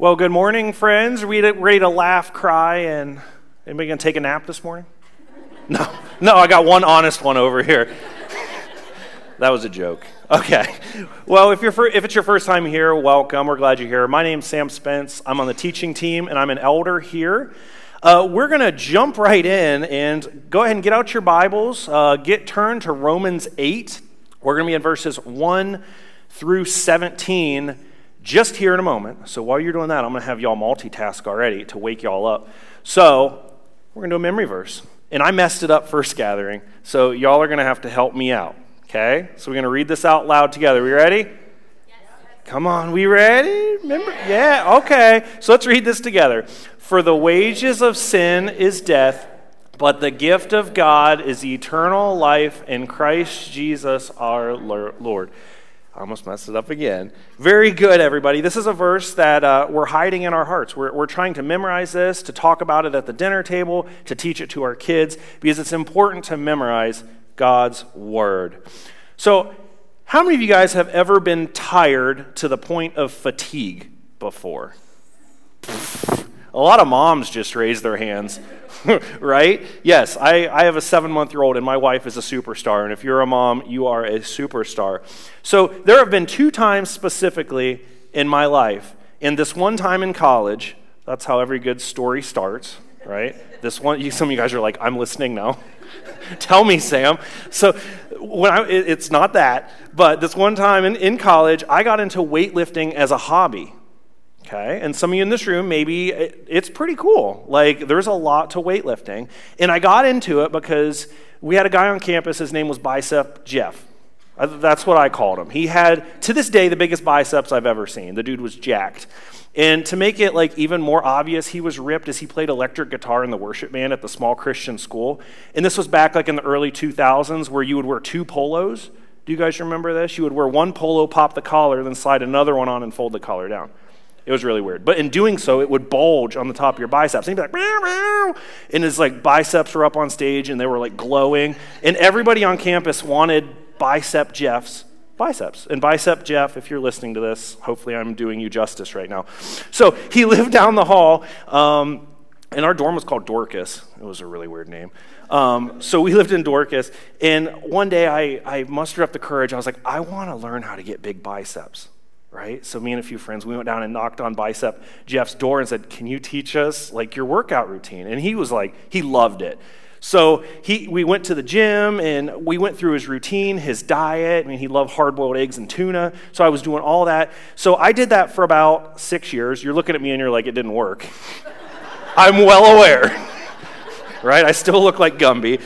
Well, good morning, friends. Are we ready to laugh, cry, and anybody gonna take a nap this morning? No, no, I got one honest one over here. that was a joke. Okay. Well, if, you're if it's your first time here, welcome. We're glad you're here. My name's Sam Spence. I'm on the teaching team, and I'm an elder here. Uh, we're going to jump right in and go ahead and get out your Bibles. Uh, get turned to Romans 8. We're going to be in verses 1 through 17 just here in a moment. So while you're doing that, I'm going to have y'all multitask already to wake y'all up. So we're going to do a memory verse. And I messed it up first gathering, so y'all are going to have to help me out. Okay? So we're going to read this out loud together. We ready? Yes. Come on, we ready? Remember? Yeah, okay. So let's read this together. For the wages of sin is death, but the gift of God is eternal life in Christ Jesus our Lord. I almost messed it up again. Very good, everybody. This is a verse that uh, we're hiding in our hearts. We're, we're trying to memorize this, to talk about it at the dinner table, to teach it to our kids, because it's important to memorize God's word. So, how many of you guys have ever been tired to the point of fatigue before? A lot of moms just raise their hands. right? Yes, I, I have a seven month year old, and my wife is a superstar. And if you're a mom, you are a superstar. So there have been two times specifically in my life. In this one time in college, that's how every good story starts, right? This one, you, some of you guys are like, I'm listening now. Tell me, Sam. So when I, it, it's not that, but this one time in, in college, I got into weightlifting as a hobby. Okay, and some of you in this room, maybe it's pretty cool. Like, there's a lot to weightlifting. And I got into it because we had a guy on campus, his name was Bicep Jeff. Uh, that's what I called him. He had, to this day, the biggest biceps I've ever seen. The dude was jacked. And to make it like even more obvious, he was ripped as he played electric guitar in the worship band at the small Christian school. And this was back like in the early 2000s where you would wear two polos. Do you guys remember this? You would wear one polo, pop the collar, then slide another one on and fold the collar down. It was really weird. But in doing so, it would bulge on the top of your biceps. And he'd be like, meow, meow. and his like biceps were up on stage and they were like glowing. And everybody on campus wanted bicep Jeff's biceps. And bicep Jeff, if you're listening to this, hopefully I'm doing you justice right now. So he lived down the hall. Um, and our dorm was called Dorcas. It was a really weird name. Um, so we lived in Dorcas. And one day I, I mustered up the courage. I was like, I want to learn how to get big biceps right? So me and a few friends, we went down and knocked on Bicep Jeff's door and said, "Can you teach us like your workout routine?" And he was like, he loved it. So he, we went to the gym and we went through his routine, his diet. I mean, he loved hard boiled eggs and tuna. So I was doing all that. So I did that for about six years. You're looking at me and you're like, it didn't work. I'm well aware, right? I still look like Gumby.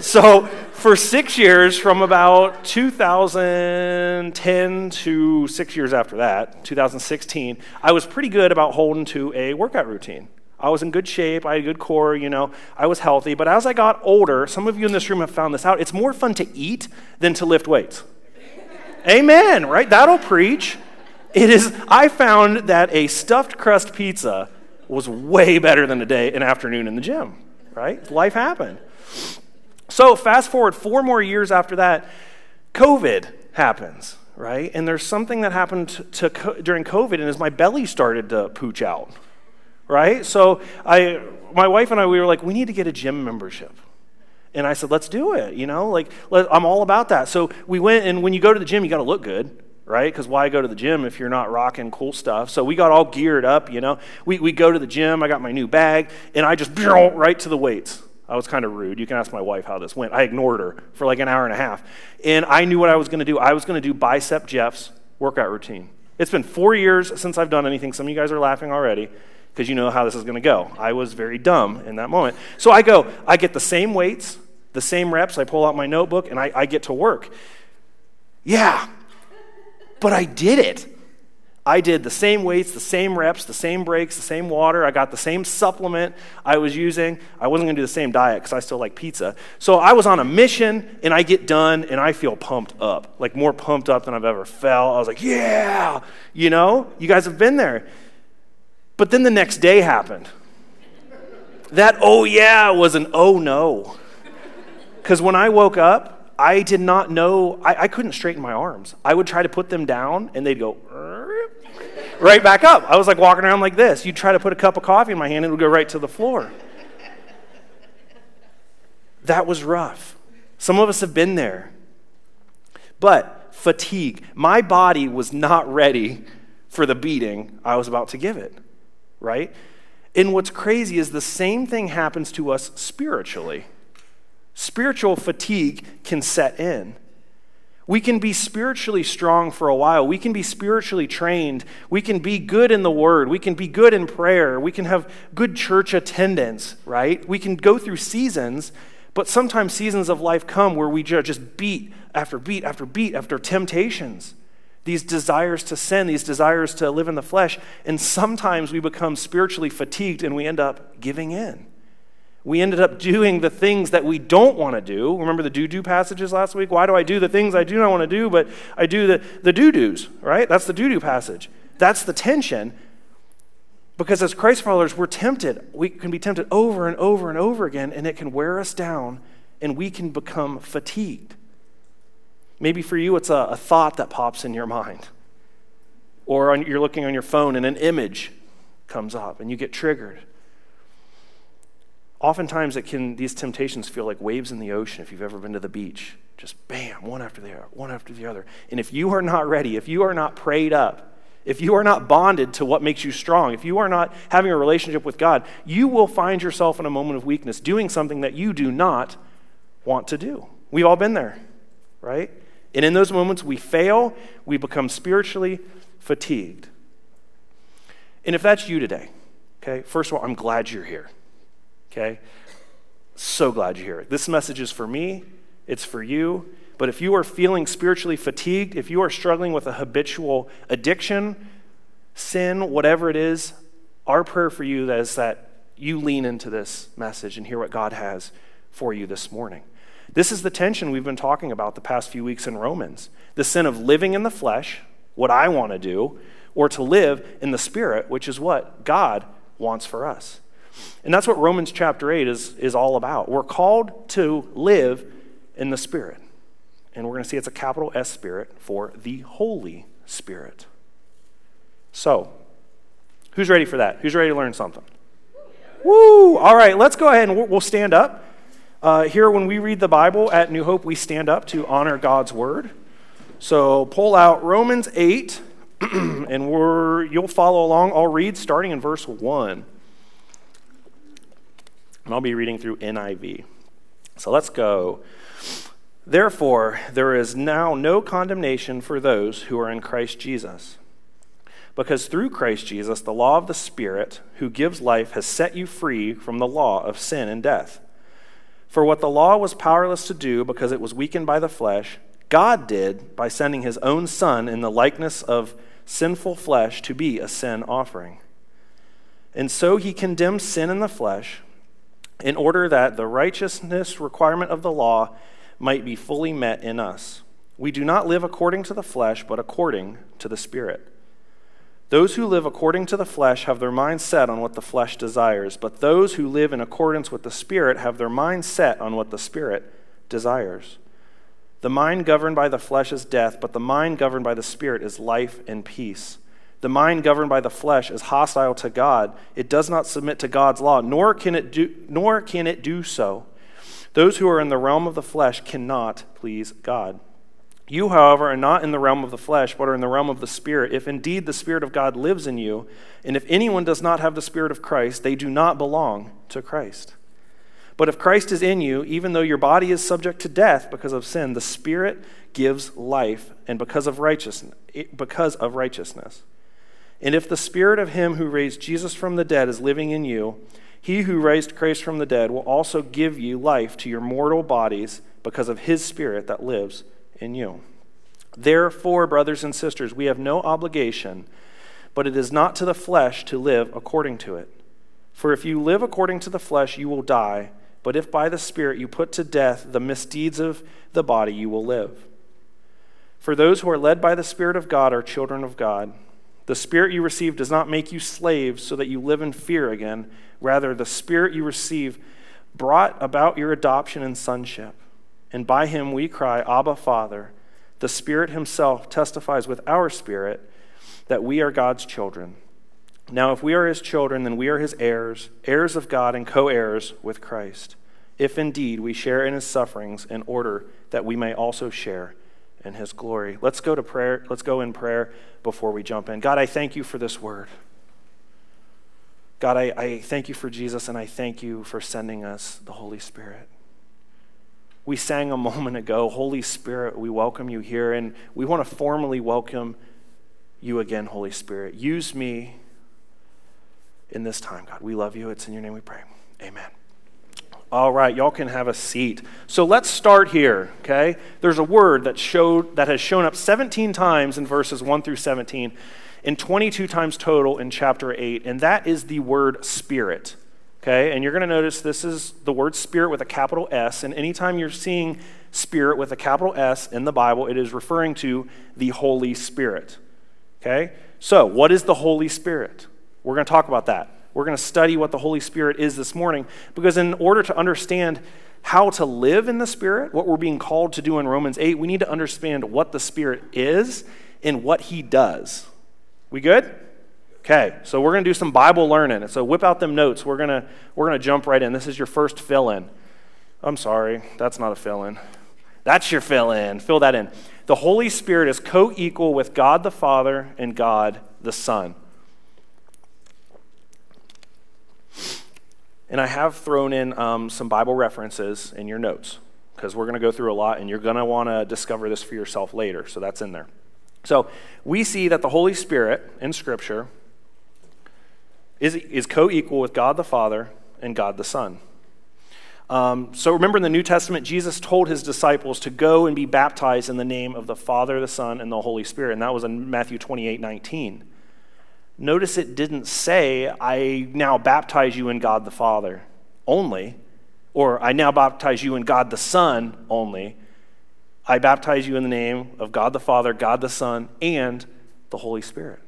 So for six years, from about 2010 to six years after that, 2016, I was pretty good about holding to a workout routine. I was in good shape. I had a good core, you know. I was healthy. But as I got older, some of you in this room have found this out. It's more fun to eat than to lift weights. Amen, right? That'll preach. It is, I found that a stuffed crust pizza was way better than a day, an afternoon in the gym, right? Life happened. So, fast forward four more years after that, COVID happens, right? And there's something that happened to, to during COVID, and as my belly started to pooch out, right? So, I, my wife and I, we were like, we need to get a gym membership. And I said, let's do it, you know? Like, let, I'm all about that. So, we went, and when you go to the gym, you got to look good, right? Because why go to the gym if you're not rocking cool stuff? So we got all geared up, you know. We, we go to the gym, I got my new bag, and I just right to the weights. I was kind of rude. You can ask my wife how this went. I ignored her for like an hour and a half. And I knew what I was going to do. I was going to do Bicep Jeff's workout routine. It's been four years since I've done anything. Some of you guys are laughing already because you know how this is going to go. I was very dumb in that moment. So I go, I get the same weights, the same reps. I pull out my notebook and I, I get to work. Yeah, but I did it. I did the same weights, the same reps, the same breaks, the same water. I got the same supplement I was using. I wasn't going to do the same diet because I still like pizza. So I was on a mission, and I get done, and I feel pumped up, like more pumped up than I've ever felt. I was like, yeah, you know, you guys have been there. But then the next day happened. That oh yeah was an oh no. Because when I woke up, I did not know, I, I couldn't straighten my arms. I would try to put them down, and they'd go, right back up. I was like walking around like this. You'd try to put a cup of coffee in my hand, it would go right to the floor. That was rough. Some of us have been there. But fatigue. My body was not ready for the beating I was about to give it, right? And what's crazy is the same thing happens to us spiritually. Spiritual fatigue can set in. We can be spiritually strong for a while. We can be spiritually trained. We can be good in the word. We can be good in prayer. We can have good church attendance, right? We can go through seasons, but sometimes seasons of life come where we just beat after beat after beat after temptations. These desires to sin, these desires to live in the flesh. And sometimes we become spiritually fatigued and we end up giving in. We ended up doing the things that we don't want to do. Remember the do do passages last week? Why do I do the things I do not want to do, but I do the, the do do's, right? That's the do do passage. That's the tension. Because as Christ followers, we're tempted. We can be tempted over and over and over again, and it can wear us down, and we can become fatigued. Maybe for you, it's a, a thought that pops in your mind, or on, you're looking on your phone and an image comes up, and you get triggered oftentimes it can these temptations feel like waves in the ocean if you've ever been to the beach. Just bam one after the other one after the other. And if you are not ready if you are not prayed up if you are not bonded to what makes you strong if you are not having a relationship with god you will find yourself in a moment of weakness doing something that you do not want to do. We've all been there right? And in those moments we fail we become spiritually fatigued. And if that's you today okay first of all i'm glad you're here okay? So glad you're here. This message is for me, it's for you. But if you are feeling spiritually fatigued, if you are struggling with a habitual addiction, sin, whatever it is, our prayer for you is that you lean into this message and hear what God has for you this morning. This is the tension we've been talking about the past few weeks in Romans the sin of living in the flesh, what I want to do, or to live in the spirit, which is what God wants for us. And that's what Romans chapter 8 is, is all about. We're called to live in the Spirit. And we're going to see it's a capital S Spirit for the Holy Spirit. So, who's ready for that? Who's ready to learn something? Woo! All right, let's go ahead and we'll stand up. Uh, here, when we read the Bible at New Hope, we stand up to honor God's Word. So, pull out Romans 8, and we're, you'll follow along. I'll read starting in verse 1. And I'll be reading through NIV. So let's go. Therefore, there is now no condemnation for those who are in Christ Jesus. Because through Christ Jesus, the law of the Spirit, who gives life, has set you free from the law of sin and death. For what the law was powerless to do because it was weakened by the flesh, God did by sending his own Son in the likeness of sinful flesh to be a sin offering. And so he condemned sin in the flesh in order that the righteousness requirement of the law might be fully met in us. We do not live according to the flesh, but according to the Spirit. Those who live according to the flesh have their minds set on what the flesh desires, but those who live in accordance with the Spirit have their mind set on what the Spirit desires. The mind governed by the flesh is death, but the mind governed by the Spirit is life and peace. The mind governed by the flesh is hostile to God. It does not submit to God's law, nor can it do, nor can it do so. Those who are in the realm of the flesh cannot please God. You, however, are not in the realm of the flesh, but are in the realm of the Spirit, if indeed the Spirit of God lives in you. And if anyone does not have the Spirit of Christ, they do not belong to Christ. But if Christ is in you, even though your body is subject to death because of sin, the Spirit gives life, and because of righteousness, because of righteousness. And if the spirit of him who raised Jesus from the dead is living in you, he who raised Christ from the dead will also give you life to your mortal bodies because of his spirit that lives in you. Therefore, brothers and sisters, we have no obligation, but it is not to the flesh to live according to it. For if you live according to the flesh, you will die, but if by the Spirit you put to death the misdeeds of the body, you will live. For those who are led by the Spirit of God are children of God. The Spirit you receive does not make you slaves so that you live in fear again. Rather, the Spirit you receive brought about your adoption and sonship. And by him we cry, Abba, Father. The Spirit himself testifies with our spirit that we are God's children. Now, if we are his children, then we are his heirs, heirs of God and co heirs with Christ, if indeed we share in his sufferings, in order that we may also share in his glory. Let's go to prayer. Let's go in prayer before we jump in. God, I thank you for this word. God, I, I thank you for Jesus, and I thank you for sending us the Holy Spirit. We sang a moment ago, Holy Spirit, we welcome you here, and we want to formally welcome you again, Holy Spirit. Use me in this time, God. We love you. It's in your name we pray. Amen. All right, y'all can have a seat. So let's start here, okay? There's a word that showed that has shown up 17 times in verses 1 through 17 and 22 times total in chapter 8, and that is the word spirit. Okay? And you're going to notice this is the word spirit with a capital S, and anytime you're seeing spirit with a capital S in the Bible, it is referring to the Holy Spirit. Okay? So, what is the Holy Spirit? We're going to talk about that. We're going to study what the Holy Spirit is this morning because, in order to understand how to live in the Spirit, what we're being called to do in Romans 8, we need to understand what the Spirit is and what He does. We good? Okay, so we're going to do some Bible learning. So whip out them notes. We're going to we're going to jump right in. This is your first fill in. I'm sorry, that's not a fill in. That's your fill in. Fill that in. The Holy Spirit is co equal with God the Father and God the Son. And I have thrown in um, some Bible references in your notes because we're going to go through a lot and you're going to want to discover this for yourself later. So that's in there. So we see that the Holy Spirit in Scripture is, is co equal with God the Father and God the Son. Um, so remember in the New Testament, Jesus told his disciples to go and be baptized in the name of the Father, the Son, and the Holy Spirit. And that was in Matthew 28 19. Notice it didn't say, I now baptize you in God the Father only, or I now baptize you in God the Son only. I baptize you in the name of God the Father, God the Son, and the Holy Spirit.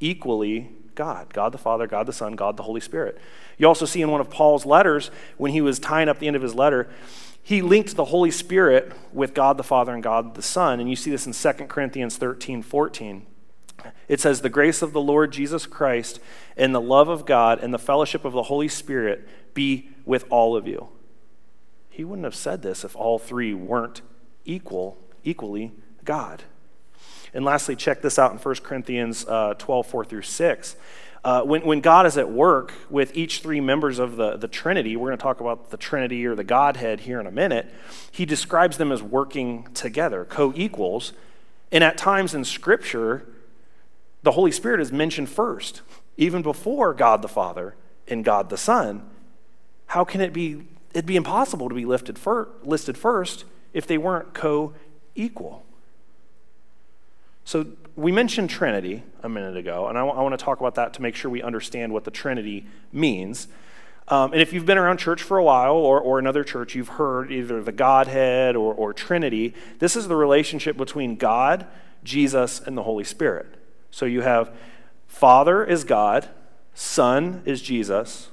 Equally God God the Father, God the Son, God the Holy Spirit. You also see in one of Paul's letters, when he was tying up the end of his letter, he linked the Holy Spirit with God the Father and God the Son. And you see this in 2 Corinthians 13 14. It says, The grace of the Lord Jesus Christ and the love of God and the fellowship of the Holy Spirit be with all of you. He wouldn't have said this if all three weren't equal, equally God. And lastly, check this out in 1 Corinthians uh, 12, 4 through 6. Uh, when, when God is at work with each three members of the, the Trinity, we're going to talk about the Trinity or the Godhead here in a minute, he describes them as working together, co equals. And at times in Scripture, the Holy Spirit is mentioned first, even before God the Father and God the Son. How can it be? It'd be impossible to be lifted fir- listed first if they weren't co equal. So we mentioned Trinity a minute ago, and I, w- I want to talk about that to make sure we understand what the Trinity means. Um, and if you've been around church for a while or, or another church, you've heard either the Godhead or, or Trinity. This is the relationship between God, Jesus, and the Holy Spirit. So you have Father is God, Son is Jesus,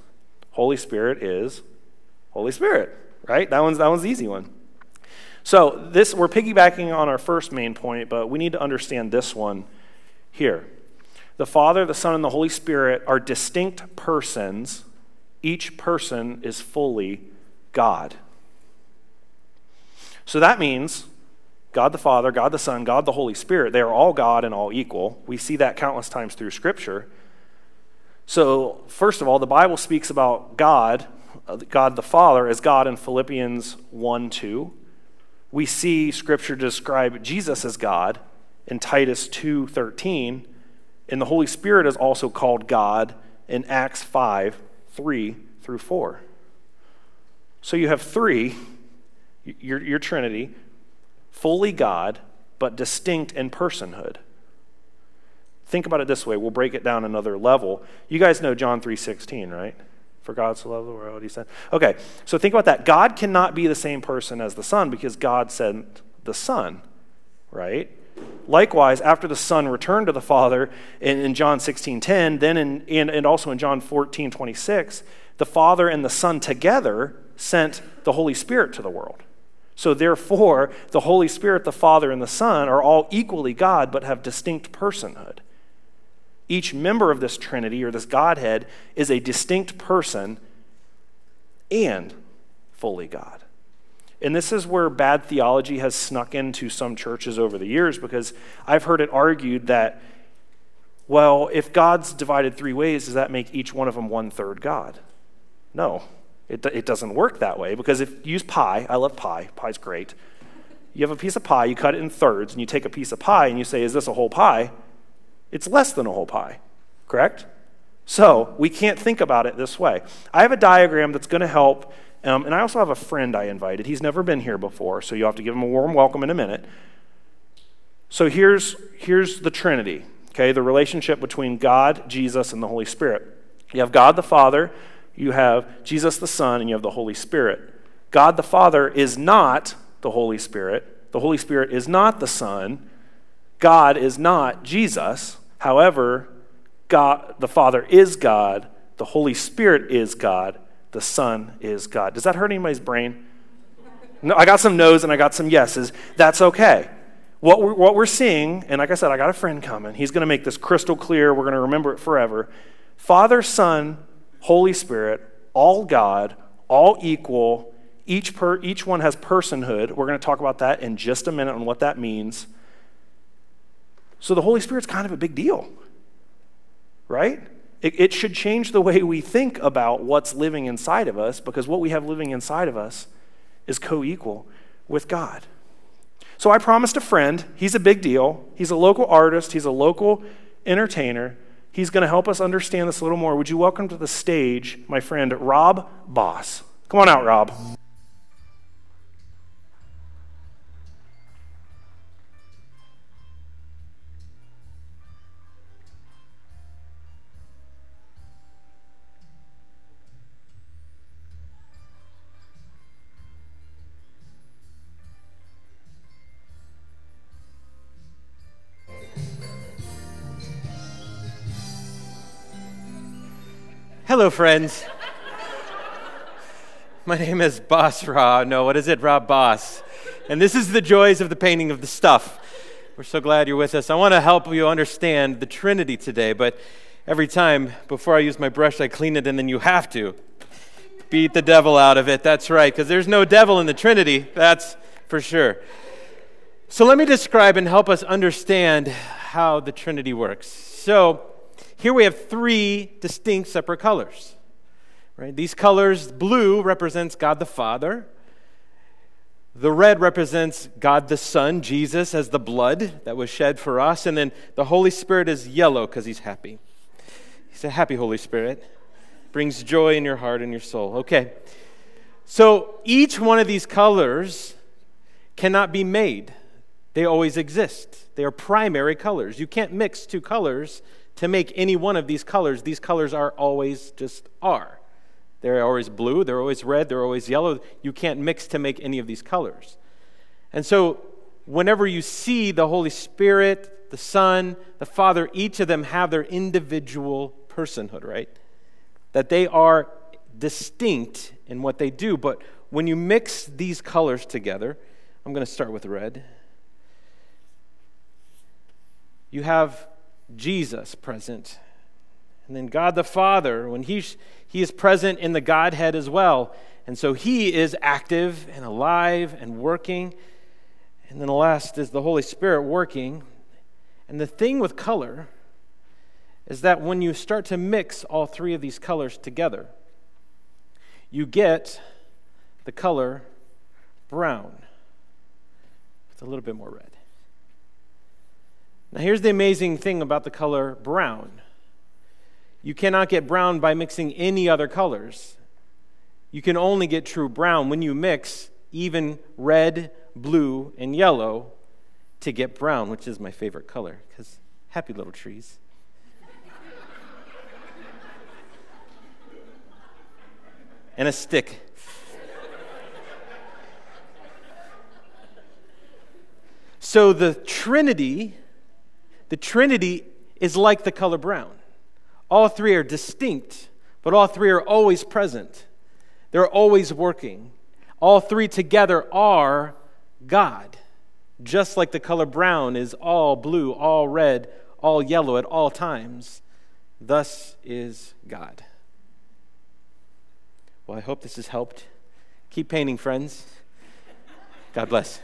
Holy Spirit is Holy Spirit, right? That one's, that one's the easy one. So this we're piggybacking on our first main point, but we need to understand this one here. The Father, the Son, and the Holy Spirit are distinct persons. Each person is fully God. So that means God the Father, God the Son, God the Holy Spirit, they are all God and all equal. We see that countless times through Scripture. So, first of all, the Bible speaks about God, uh, God the Father, as God in Philippians 1 2 we see scripture describe Jesus as God in Titus 2:13, and the Holy Spirit is also called God in Acts 5, 3 through 4. So you have three, your, your Trinity, fully God, but distinct in personhood. Think about it this way. We'll break it down another level. You guys know John 3:16, right? For God so loved the world, he said. Okay, so think about that. God cannot be the same person as the Son because God sent the Son, right? Likewise, after the Son returned to the Father in, in John 16 10, then in, in, and also in John 14 26, the Father and the Son together sent the Holy Spirit to the world. So, therefore, the Holy Spirit, the Father, and the Son are all equally God but have distinct personhood. Each member of this Trinity or this Godhead is a distinct person and fully God. And this is where bad theology has snuck into some churches over the years because I've heard it argued that, well, if God's divided three ways, does that make each one of them one third God? No, it, it doesn't work that way because if you use pie, I love pie, pie's great. You have a piece of pie, you cut it in thirds, and you take a piece of pie and you say, Is this a whole pie? It's less than a whole pie, correct? So we can't think about it this way. I have a diagram that's going to help um, and I also have a friend I invited. He's never been here before, so you'll have to give him a warm welcome in a minute. So here's, here's the Trinity, okay, the relationship between God, Jesus, and the Holy Spirit. You have God the Father, you have Jesus the Son, and you have the Holy Spirit. God the Father is not the Holy Spirit, the Holy Spirit is not the Son, God is not Jesus. However, God the Father is God, the Holy Spirit is God, the Son is God. Does that hurt anybody's brain? No, I got some no's and I got some yeses. That's okay. What we're, what we're seeing, and like I said, I got a friend coming. He's going to make this crystal clear. We're going to remember it forever. Father, Son, Holy Spirit, all God, all equal. Each, per, each one has personhood. We're going to talk about that in just a minute on what that means. So the Holy Spirit's kind of a big deal, right? It, it should change the way we think about what's living inside of us because what we have living inside of us is co equal with God. So I promised a friend, he's a big deal. He's a local artist, he's a local entertainer. He's going to help us understand this a little more. Would you welcome to the stage my friend Rob Boss? Come on out, Rob. Hello, friends. My name is Boss Ra. No, what is it? Rob Boss. And this is the joys of the painting of the stuff. We're so glad you're with us. I want to help you understand the Trinity today, but every time before I use my brush, I clean it, and then you have to beat the devil out of it. That's right, because there's no devil in the Trinity. That's for sure. So let me describe and help us understand how the Trinity works. So, here we have three distinct separate colors. Right? These colors, blue represents God the Father. The red represents God the Son, Jesus, as the blood that was shed for us. And then the Holy Spirit is yellow because he's happy. He's a happy Holy Spirit. Brings joy in your heart and your soul. Okay. So each one of these colors cannot be made, they always exist. They are primary colors. You can't mix two colors to make any one of these colors. These colors are always just are. They're always blue, they're always red, they're always yellow. You can't mix to make any of these colors. And so, whenever you see the Holy Spirit, the Son, the Father, each of them have their individual personhood, right? That they are distinct in what they do. But when you mix these colors together, I'm going to start with red. You have Jesus present. And then God the Father, when he's, he is present in the Godhead as well. And so he is active and alive and working. And then the last is the Holy Spirit working. And the thing with color is that when you start to mix all three of these colors together, you get the color brown with a little bit more red. Now, here's the amazing thing about the color brown you cannot get brown by mixing any other colors. You can only get true brown when you mix even red, blue, and yellow to get brown, which is my favorite color because happy little trees. and a stick. so the Trinity the Trinity is like the color brown. All three are distinct, but all three are always present. They're always working. All three together are God. Just like the color brown is all blue, all red, all yellow at all times. Thus is God. Well, I hope this has helped. Keep painting, friends. God bless.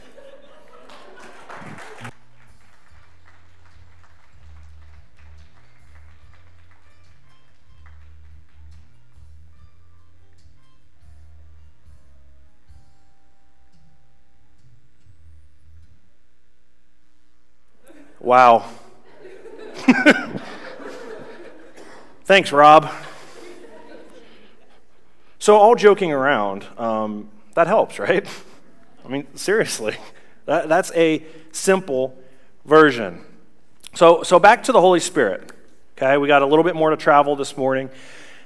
Wow. Thanks, Rob. So, all joking around, um, that helps, right? I mean, seriously, that, that's a simple version. So, so, back to the Holy Spirit. Okay, we got a little bit more to travel this morning.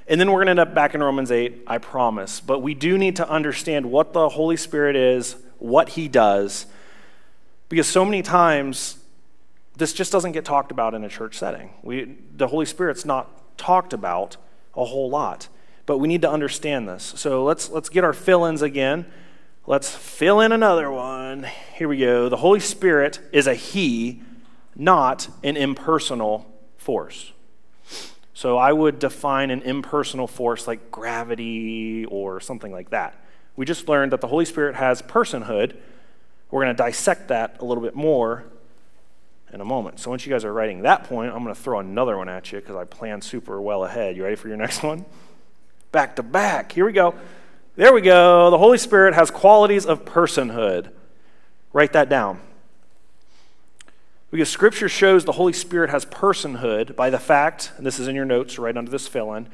And then we're going to end up back in Romans 8, I promise. But we do need to understand what the Holy Spirit is, what he does, because so many times this just doesn't get talked about in a church setting. We, the Holy Spirit's not talked about a whole lot, but we need to understand this. So let's, let's get our fill ins again. Let's fill in another one. Here we go. The Holy Spirit is a He, not an impersonal force. So I would define an impersonal force like gravity or something like that. We just learned that the Holy Spirit has personhood. We're going to dissect that a little bit more in a moment. So once you guys are writing that point, I'm going to throw another one at you because I planned super well ahead. You ready for your next one? Back to back. Here we go. There we go. The Holy Spirit has qualities of personhood. Write that down. Because Scripture shows the Holy Spirit has personhood by the fact, and this is in your notes right under this fill in,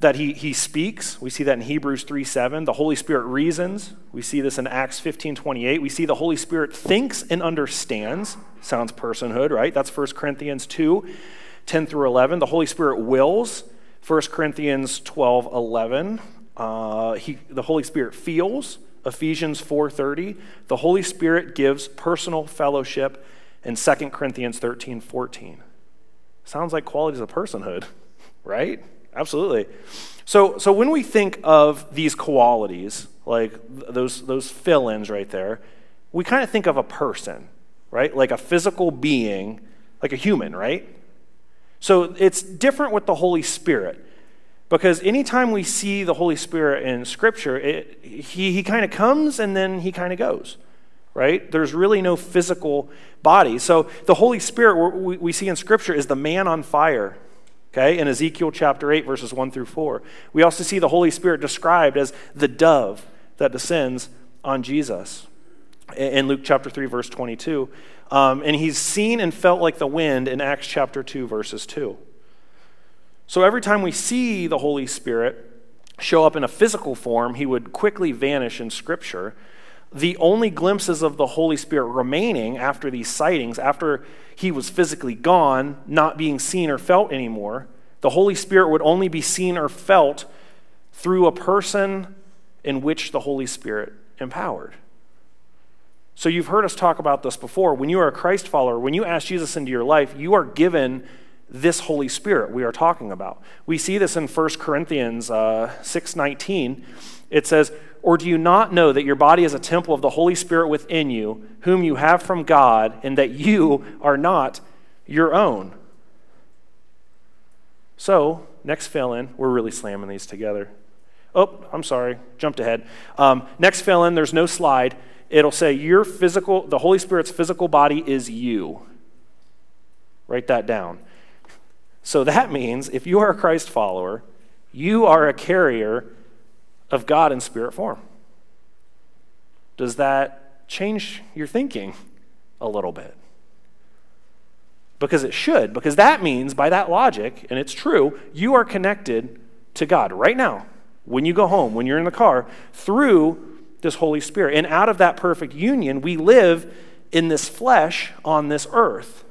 that he, he speaks. We see that in Hebrews 3 7. The Holy Spirit reasons. We see this in Acts 15 28. We see the Holy Spirit thinks and understands. Sounds personhood, right? That's 1 Corinthians 2 10 through 11. The Holy Spirit wills. 1 Corinthians 12 11. Uh, he, the Holy Spirit feels. Ephesians 4:30. The Holy Spirit gives personal fellowship in 2 Corinthians 13:14. Sounds like qualities of personhood, right? Absolutely. So, so when we think of these qualities, like those, those fill ins right there, we kind of think of a person, right? Like a physical being, like a human, right? So it's different with the Holy Spirit. Because anytime we see the Holy Spirit in Scripture, it, he, he kind of comes and then he kind of goes, right? There's really no physical body. So the Holy Spirit, we, we see in Scripture, is the man on fire Okay, in Ezekiel chapter 8, verses 1 through 4. We also see the Holy Spirit described as the dove that descends on Jesus in Luke chapter 3, verse 22. Um, and he's seen and felt like the wind in Acts chapter 2, verses 2. So every time we see the Holy Spirit show up in a physical form, he would quickly vanish in Scripture the only glimpses of the Holy Spirit remaining after these sightings, after he was physically gone, not being seen or felt anymore, the Holy Spirit would only be seen or felt through a person in which the Holy Spirit empowered. So you've heard us talk about this before. When you are a Christ follower, when you ask Jesus into your life, you are given this Holy Spirit we are talking about. We see this in 1 Corinthians uh, 6.19. It says, or do you not know that your body is a temple of the Holy Spirit within you, whom you have from God, and that you are not your own? So, next fill in, we're really slamming these together. Oh, I'm sorry, jumped ahead. Um, next fill in, there's no slide. It'll say, Your physical, the Holy Spirit's physical body is you. Write that down. So that means if you are a Christ follower, you are a carrier of God in spirit form. Does that change your thinking a little bit? Because it should, because that means, by that logic, and it's true, you are connected to God right now, when you go home, when you're in the car, through this Holy Spirit. And out of that perfect union, we live in this flesh on this earth.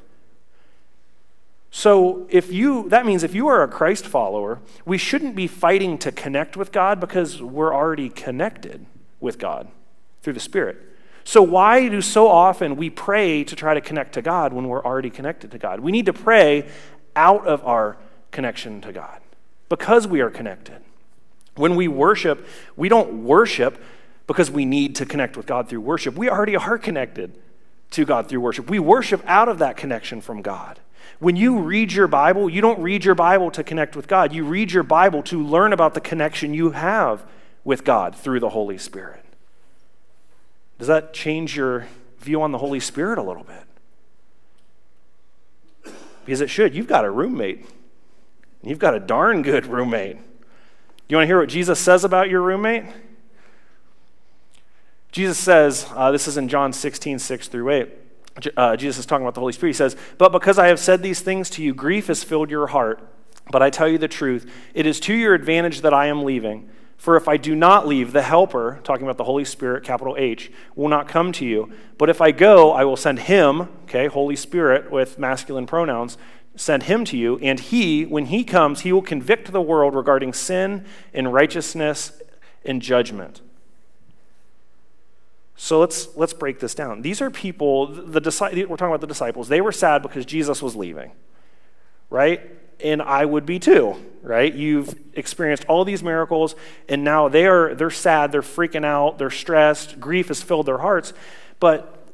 So if you that means if you are a Christ follower, we shouldn't be fighting to connect with God because we're already connected with God through the Spirit. So why do so often we pray to try to connect to God when we're already connected to God? We need to pray out of our connection to God because we are connected. When we worship, we don't worship because we need to connect with God through worship. We already are connected to God through worship. We worship out of that connection from God. When you read your Bible, you don't read your Bible to connect with God. You read your Bible to learn about the connection you have with God through the Holy Spirit. Does that change your view on the Holy Spirit a little bit? Because it should. You've got a roommate. You've got a darn good roommate. You want to hear what Jesus says about your roommate? Jesus says, uh, this is in John 16, 6 through 8. Uh, Jesus is talking about the Holy Spirit. He says, But because I have said these things to you, grief has filled your heart. But I tell you the truth, it is to your advantage that I am leaving. For if I do not leave, the Helper, talking about the Holy Spirit, capital H, will not come to you. But if I go, I will send him, okay, Holy Spirit with masculine pronouns, send him to you. And he, when he comes, he will convict the world regarding sin and righteousness and judgment. So let's, let's break this down. These are people, the, the, we're talking about the disciples. They were sad because Jesus was leaving, right? and I would be too, right? You've experienced all these miracles, and now they are they're sad, they're freaking out, they're stressed, grief has filled their hearts. But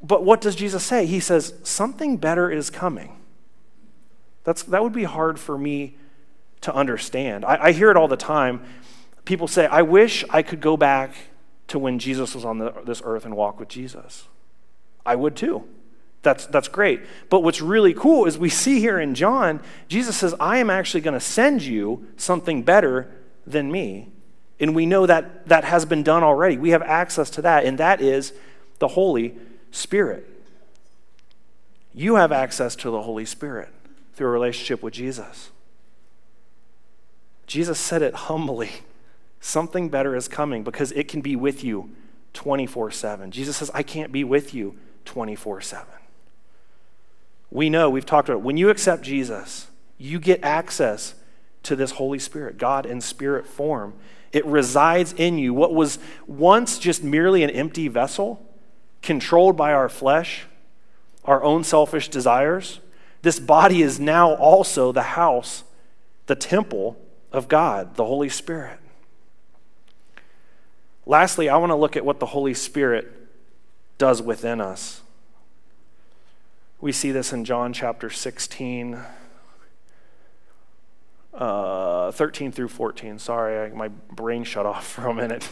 but what does Jesus say? He says, something better is coming. That's that would be hard for me to understand. I, I hear it all the time. People say, I wish I could go back to when Jesus was on the, this earth and walk with Jesus. I would too. That's, that's great. But what's really cool is we see here in John, Jesus says, I am actually going to send you something better than me. And we know that that has been done already. We have access to that, and that is the Holy Spirit. You have access to the Holy Spirit through a relationship with Jesus. Jesus said it humbly something better is coming because it can be with you 24 7. Jesus says, I can't be with you 24 7. We know, we've talked about it. When you accept Jesus, you get access to this Holy Spirit, God in spirit form. It resides in you. What was once just merely an empty vessel, controlled by our flesh, our own selfish desires, this body is now also the house, the temple of God, the Holy Spirit. Lastly, I want to look at what the Holy Spirit does within us. We see this in John chapter 16, uh, 13 through 14. Sorry, I, my brain shut off for a minute.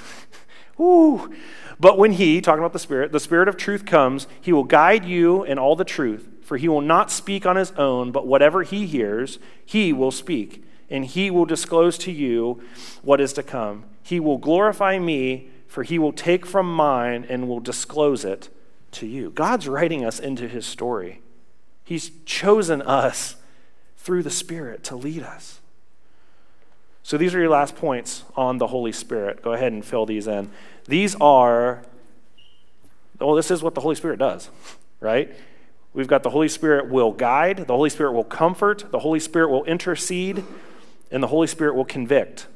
Woo! But when he, talking about the Spirit, the Spirit of truth comes, he will guide you in all the truth, for he will not speak on his own, but whatever he hears, he will speak, and he will disclose to you what is to come. He will glorify me, for he will take from mine and will disclose it to you. God's writing us into his story. He's chosen us through the Spirit to lead us. So these are your last points on the Holy Spirit. Go ahead and fill these in. These are, well, this is what the Holy Spirit does, right? We've got the Holy Spirit will guide, the Holy Spirit will comfort, the Holy Spirit will intercede, and the Holy Spirit will convict.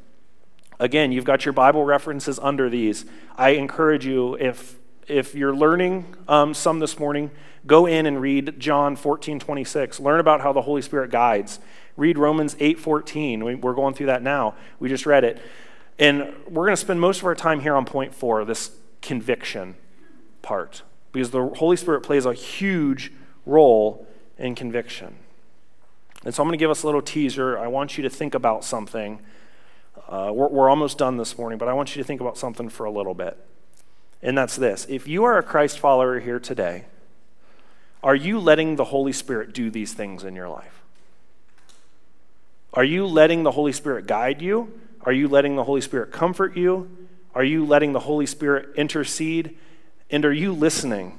Again, you've got your Bible references under these. I encourage you, if if you're learning um, some this morning, go in and read John 14, 26. Learn about how the Holy Spirit guides. Read Romans 8, 14. We're going through that now. We just read it. And we're going to spend most of our time here on point four, this conviction part, because the Holy Spirit plays a huge role in conviction. And so I'm going to give us a little teaser. I want you to think about something. Uh, we're, we're almost done this morning, but I want you to think about something for a little bit. And that's this if you are a Christ follower here today, are you letting the Holy Spirit do these things in your life? Are you letting the Holy Spirit guide you? Are you letting the Holy Spirit comfort you? Are you letting the Holy Spirit intercede? And are you listening?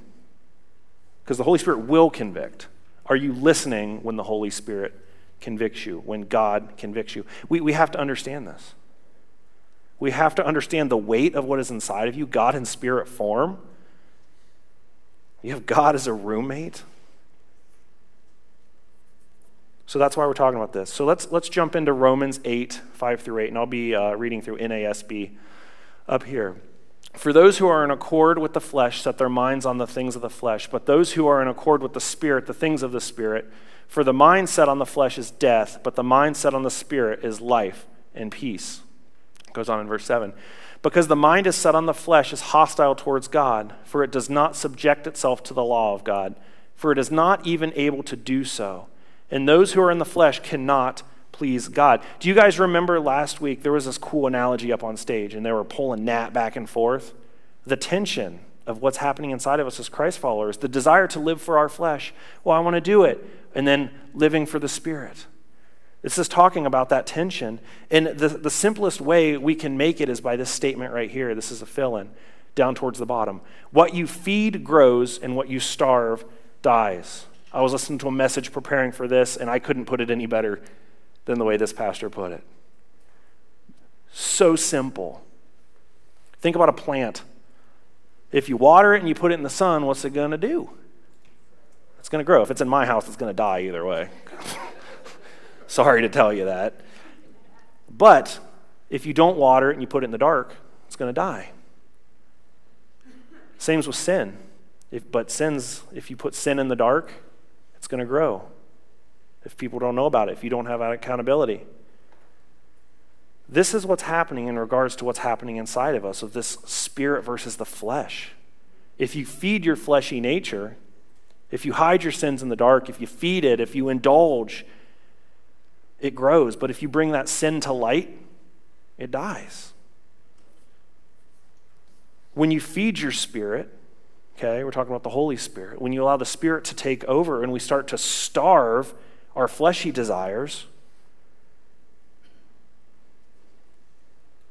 Because the Holy Spirit will convict. Are you listening when the Holy Spirit convicts you, when God convicts you? We, we have to understand this. We have to understand the weight of what is inside of you, God in spirit form. You have God as a roommate. So that's why we're talking about this. So let's, let's jump into Romans 8, 5 through 8, and I'll be uh, reading through NASB up here. For those who are in accord with the flesh set their minds on the things of the flesh, but those who are in accord with the Spirit, the things of the Spirit. For the mind set on the flesh is death, but the mind set on the Spirit is life and peace It goes on in verse 7. Because the mind is set on the flesh is hostile towards God, for it does not subject itself to the law of God, for it is not even able to do so. And those who are in the flesh cannot please God. Do you guys remember last week there was this cool analogy up on stage and they were pulling Nat back and forth? The tension of what's happening inside of us as Christ followers, the desire to live for our flesh. Well, I want to do it. And then living for the Spirit. This is talking about that tension. And the, the simplest way we can make it is by this statement right here. This is a fill in down towards the bottom. What you feed grows, and what you starve dies. I was listening to a message preparing for this, and I couldn't put it any better than the way this pastor put it. So simple. Think about a plant. If you water it and you put it in the sun, what's it going to do? It's going to grow. If it's in my house, it's going to die either way. Sorry to tell you that. But if you don't water it and you put it in the dark, it's going to die. Same as with sin. If, but sins, if you put sin in the dark, it's going to grow. If people don't know about it, if you don't have accountability. This is what's happening in regards to what's happening inside of us, of this spirit versus the flesh. If you feed your fleshy nature, if you hide your sins in the dark, if you feed it, if you indulge, it grows. But if you bring that sin to light, it dies. When you feed your spirit, okay, we're talking about the Holy Spirit, when you allow the Spirit to take over and we start to starve our fleshy desires,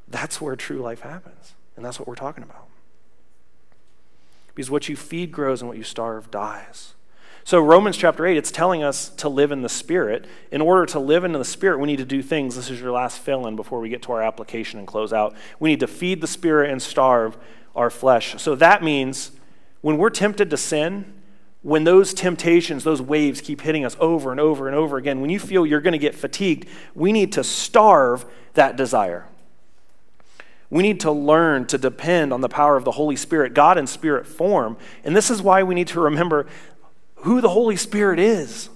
that's where true life happens. And that's what we're talking about. Because what you feed grows and what you starve dies. So, Romans chapter 8, it's telling us to live in the Spirit. In order to live in the Spirit, we need to do things. This is your last fill in before we get to our application and close out. We need to feed the Spirit and starve our flesh. So, that means when we're tempted to sin, when those temptations, those waves keep hitting us over and over and over again, when you feel you're going to get fatigued, we need to starve that desire. We need to learn to depend on the power of the Holy Spirit, God in spirit form. And this is why we need to remember who the Holy Spirit is,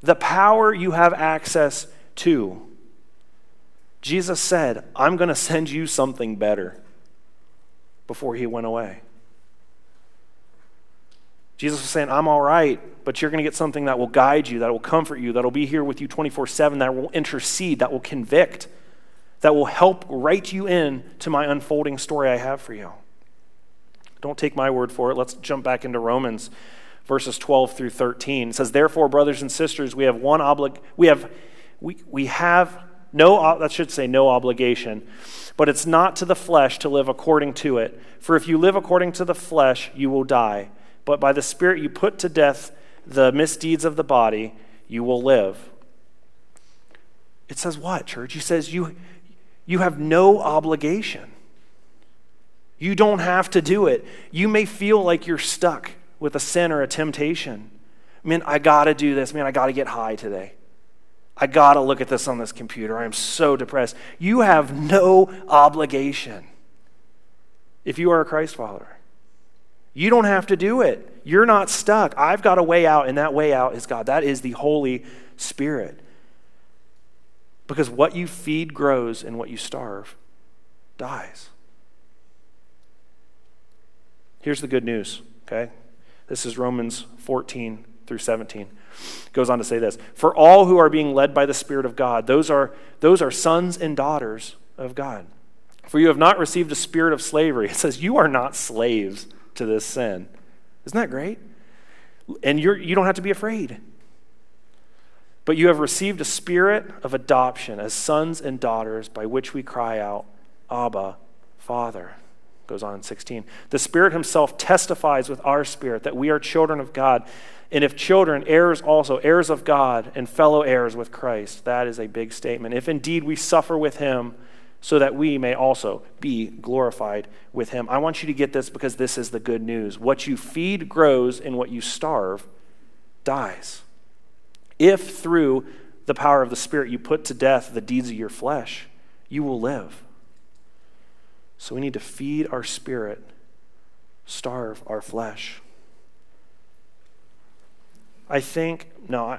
the power you have access to. Jesus said, I'm going to send you something better before he went away. Jesus was saying, I'm all right, but you're going to get something that will guide you, that will comfort you, that will be here with you 24 7, that will intercede, that will convict, that will help write you in to my unfolding story I have for you. Don't take my word for it. Let's jump back into Romans verses 12 through 13. It says, Therefore, brothers and sisters, we have one oblig we have we, we have no that should say no obligation, but it's not to the flesh to live according to it. For if you live according to the flesh, you will die. But by the Spirit you put to death the misdeeds of the body, you will live. It says what, church? He says you you have no obligation. You don't have to do it. You may feel like you're stuck with a sin or a temptation. Man, I got to do this. Man, I got to get high today. I got to look at this on this computer. I am so depressed. You have no obligation if you are a Christ follower. You don't have to do it. You're not stuck. I've got a way out, and that way out is God. That is the Holy Spirit. Because what you feed grows, and what you starve dies. Here's the good news, okay? This is Romans 14 through 17. It goes on to say this For all who are being led by the Spirit of God, those are, those are sons and daughters of God. For you have not received a spirit of slavery. It says, You are not slaves to this sin. Isn't that great? And you're, you don't have to be afraid. But you have received a spirit of adoption as sons and daughters by which we cry out, Abba, Father. Goes on in 16. The Spirit Himself testifies with our spirit that we are children of God. And if children, heirs also, heirs of God, and fellow heirs with Christ. That is a big statement. If indeed we suffer with Him, so that we may also be glorified with Him. I want you to get this because this is the good news. What you feed grows, and what you starve dies. If through the power of the Spirit you put to death the deeds of your flesh, you will live. So we need to feed our spirit, starve our flesh. I think, no, I,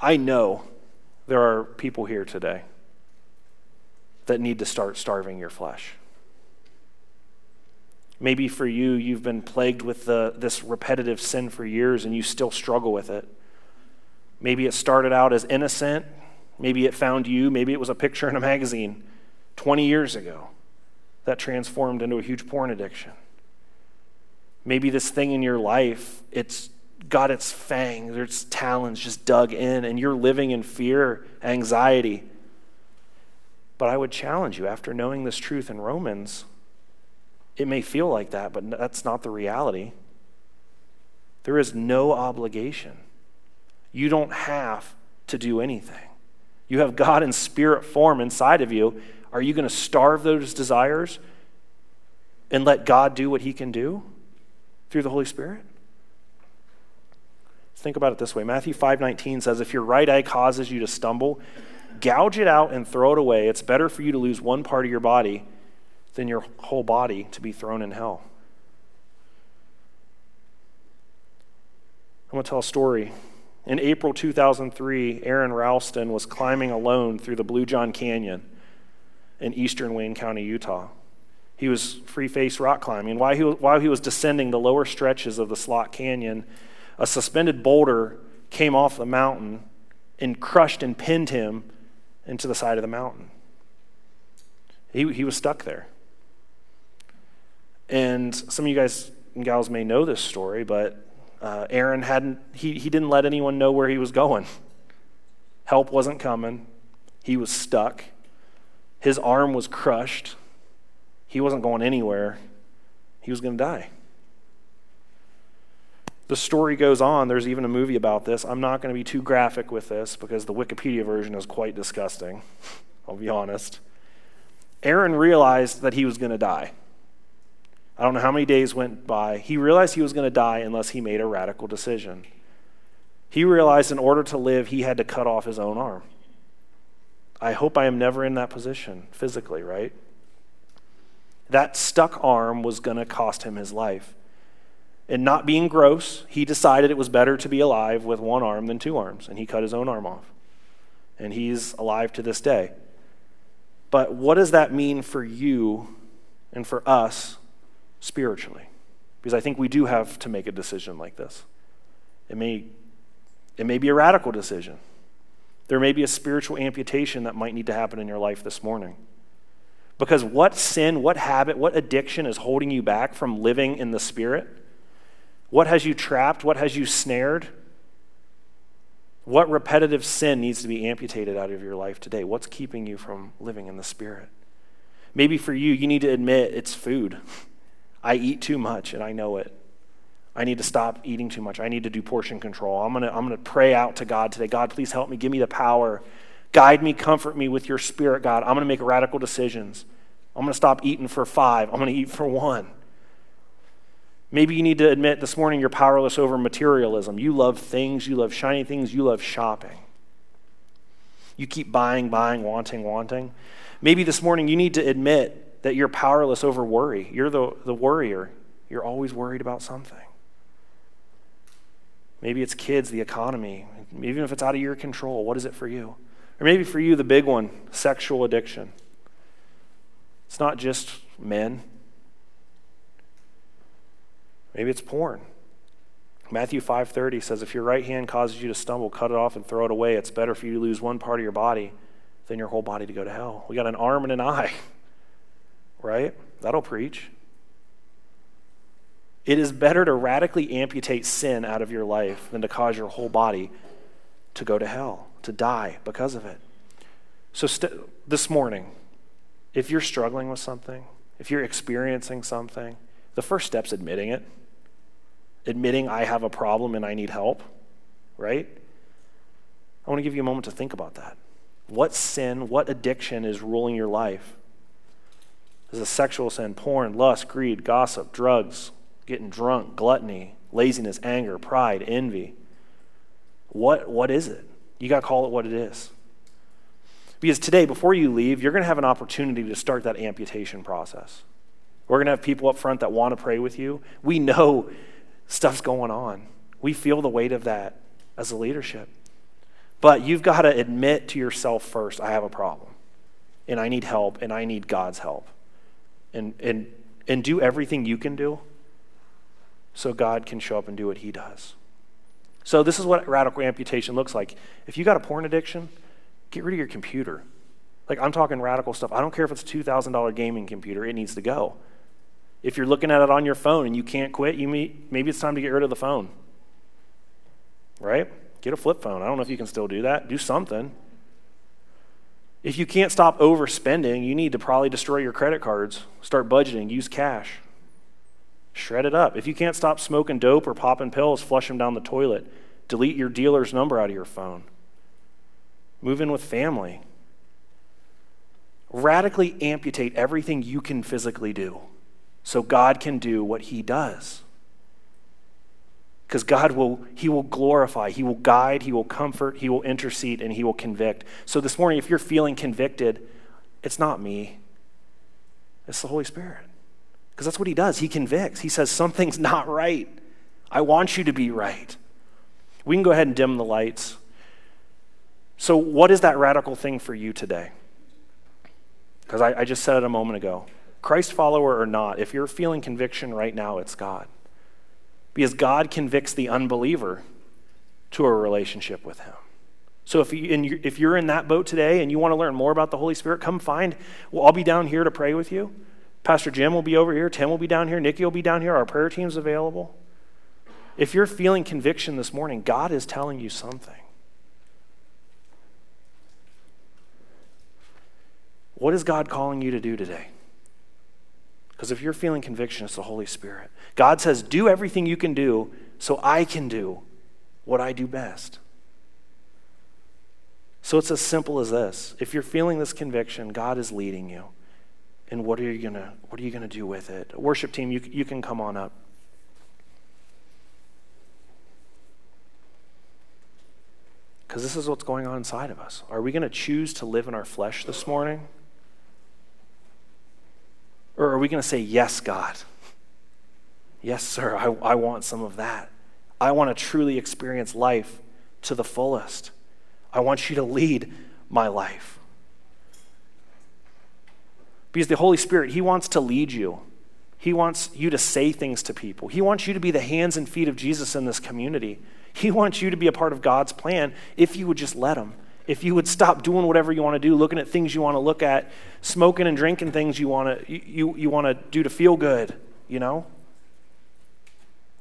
I know there are people here today that need to start starving your flesh. Maybe for you, you've been plagued with the, this repetitive sin for years and you still struggle with it. Maybe it started out as innocent. Maybe it found you. Maybe it was a picture in a magazine 20 years ago that transformed into a huge porn addiction. Maybe this thing in your life, it's got its fangs its talons just dug in, and you're living in fear, anxiety. But I would challenge you after knowing this truth in Romans, it may feel like that, but that's not the reality. There is no obligation. You don't have to do anything. You have God in spirit form inside of you. Are you going to starve those desires and let God do what he can do through the Holy Spirit? Think about it this way. Matthew 5:19 says if your right eye causes you to stumble, gouge it out and throw it away. It's better for you to lose one part of your body than your whole body to be thrown in hell. I'm going to tell a story. In April 2003, Aron Ralston was climbing alone through the Blue John Canyon in eastern Wayne County, Utah. He was free face rock climbing. While he, was, while he was descending the lower stretches of the Slot Canyon, a suspended boulder came off the mountain and crushed and pinned him into the side of the mountain. He, he was stuck there. And some of you guys and gals may know this story, but uh, Aron hadn't, he, he didn't let anyone know where he was going. Help wasn't coming. He was stuck. His arm was crushed. He wasn't going anywhere. He was going to die. The story goes on. There's even a movie about this. I'm not going to be too graphic with this because the Wikipedia version is quite disgusting. I'll be honest. Aron realized that he was going to die. I don't know how many days went by. He realized he was going to die unless he made a radical decision. He realized in order to live, he had to cut off his own arm. I hope I am never in that position physically, right? That stuck arm was going to cost him his life. And not being gross, he decided it was better to be alive with one arm than two arms, and he cut his own arm off. And he's alive to this day. But what does that mean for you and for us spiritually? Because I think we do have to make a decision like this. It may, it may be a radical decision. There may be a spiritual amputation that might need to happen in your life this morning. Because what sin, what habit, what addiction is holding you back from living in the Spirit? What has you trapped? What has you snared? What repetitive sin needs to be amputated out of your life today? What's keeping you from living in the Spirit? Maybe for you, you need to admit it's food. I eat too much and I know it. I need to stop eating too much. I need to do portion control. I'm going to I'm going to pray out to God today. God, please help me. Give me the power. Guide me, comfort me with your spirit, God. I'm going to make radical decisions. I'm going to stop eating for five. I'm going to eat for one. Maybe you need to admit this morning you're powerless over materialism. You love things, you love shiny things, you love shopping. You keep buying, buying, wanting, wanting. Maybe this morning you need to admit that you're powerless over worry. You're the, the worrier. You're always worried about something. Maybe it's kids, the economy. Even if it's out of your control, what is it for you? Or maybe for you, the big one sexual addiction. It's not just men, Maybe it's porn. Matthew 5:30 says if your right hand causes you to stumble, cut it off and throw it away. It's better for you to lose one part of your body than your whole body to go to hell. We got an arm and an eye. Right? That'll preach. It is better to radically amputate sin out of your life than to cause your whole body to go to hell, to die because of it. So, st- this morning, if you're struggling with something, if you're experiencing something, the first step's admitting it admitting I have a problem and I need help, right? I want to give you a moment to think about that. What sin, what addiction is ruling your life? Is it sexual sin, porn, lust, greed, gossip, drugs, getting drunk, gluttony, laziness, anger, pride, envy? What, what is it? You got to call it what it is. Because today, before you leave, you're going to have an opportunity to start that amputation process. We're going to have people up front that want to pray with you. We know stuff's going on. We feel the weight of that as a leadership. But you've got to admit to yourself first I have a problem, and I need help, and I need God's help. And, and and do everything you can do so God can show up and do what he does. So, this is what radical amputation looks like. If you got a porn addiction, get rid of your computer. Like, I'm talking radical stuff. I don't care if it's a $2,000 gaming computer, it needs to go. If you're looking at it on your phone and you can't quit, you may, maybe it's time to get rid of the phone. Right? Get a flip phone. I don't know if you can still do that. Do something. If you can't stop overspending, you need to probably destroy your credit cards, start budgeting, use cash. Shred it up. If you can't stop smoking dope or popping pills, flush them down the toilet. Delete your dealer's number out of your phone. Move in with family. Radically amputate everything you can physically do so God can do what He does. Because God will, He will glorify, He will guide, He will comfort, He will intercede, and He will convict. So this morning, if you're feeling convicted, it's not me, it's the Holy Spirit. Because that's what He does. He convicts. He says, Something's not right. I want you to be right. We can go ahead and dim the lights. So, what is that radical thing for you today? Because I, I just said it a moment ago. Christ follower or not, if you're feeling conviction right now, it's God because God convicts the unbeliever to a relationship with Him. So if, you, if you're in that boat today and you want to learn more about the Holy Spirit, come find. Well, I'll be down here to pray with you. Pastor Jim will be over here. Tim will be down here. Nikki will be down here. Our prayer team's available. If you're feeling conviction this morning, God is telling you something. What is God calling you to do today? Because if you're feeling conviction, it's the Holy Spirit. God says, Do everything you can do so I can do what I do best. So it's as simple as this. If you're feeling this conviction, God is leading you. And what are you gonna what are you gonna do with it? Worship team, you, you can come on up. Because this is what's going on inside of us. Are we going to choose to live in our flesh this morning? Or are we going to say, Yes, God? Yes, sir, I, I want some of that. I want to truly experience life to the fullest. I want you to lead my life. Because the Holy Spirit, He wants to lead you. He wants you to say things to people. He wants you to be the hands and feet of Jesus in this community. He wants you to be a part of God's plan if you would just let Him if you would stop doing whatever you want to do, looking at things you want to look at, smoking and drinking things you want to you, you want to do to feel good, you know?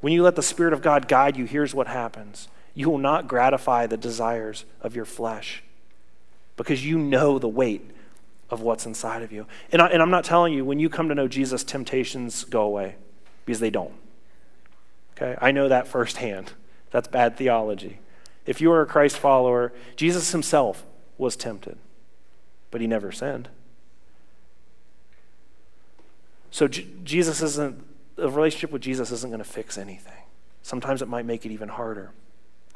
When you let the Spirit of God guide you, here's what happens. You will not gratify the desires of your flesh because you know the weight of what's inside of you. And, I, and I'm not telling you, when you come to know Jesus, temptations go away because they don't. Okay? I know that firsthand. That's bad theology. If you are a Christ follower, Jesus himself was tempted, but he never sinned. So J- Jesus isn't, a relationship with Jesus isn't going to fix anything. Sometimes it might make it even harder.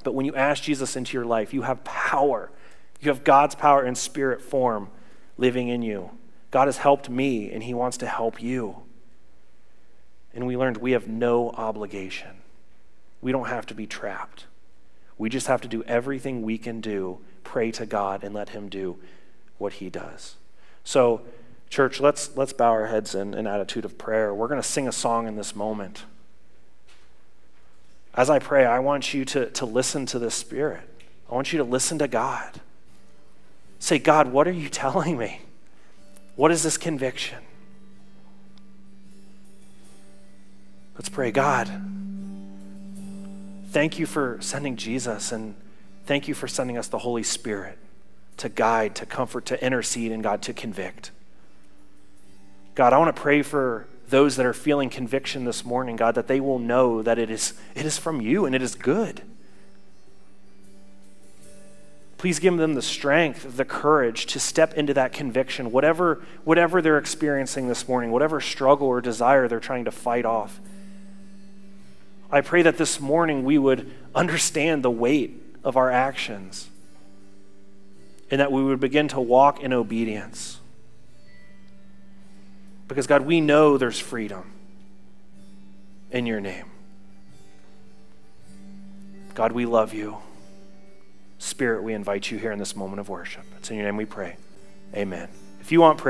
But when you ask Jesus into your life, you have power. You have God's power in spirit form living in you. God has helped me, and He wants to help you. And we learned we have no obligation. We don't have to be trapped. We just have to do everything we can do, pray to God, and let Him do what He does. So, church, let's, let's bow our heads in an attitude of prayer. We're going to sing a song in this moment. As I pray, I want you to, to listen to the Spirit. I want you to listen to God. Say, God, what are you telling me? What is this conviction? Let's pray, God thank you for sending Jesus and thank you for sending us the Holy Spirit to guide, to comfort, to intercede, and God, to convict. God, I want to pray for those that are feeling conviction this morning, God, that they will know that it is, it is from you and it is good. Please give them the strength, the courage to step into that conviction, whatever, whatever they're experiencing this morning, whatever struggle or desire they're trying to fight off. I pray that this morning we would understand the weight of our actions and that we would begin to walk in obedience. Because, God, we know there's freedom in your name. God, we love you. Spirit, we invite you here in this moment of worship. It's in your name we pray. Amen. If you want prayer,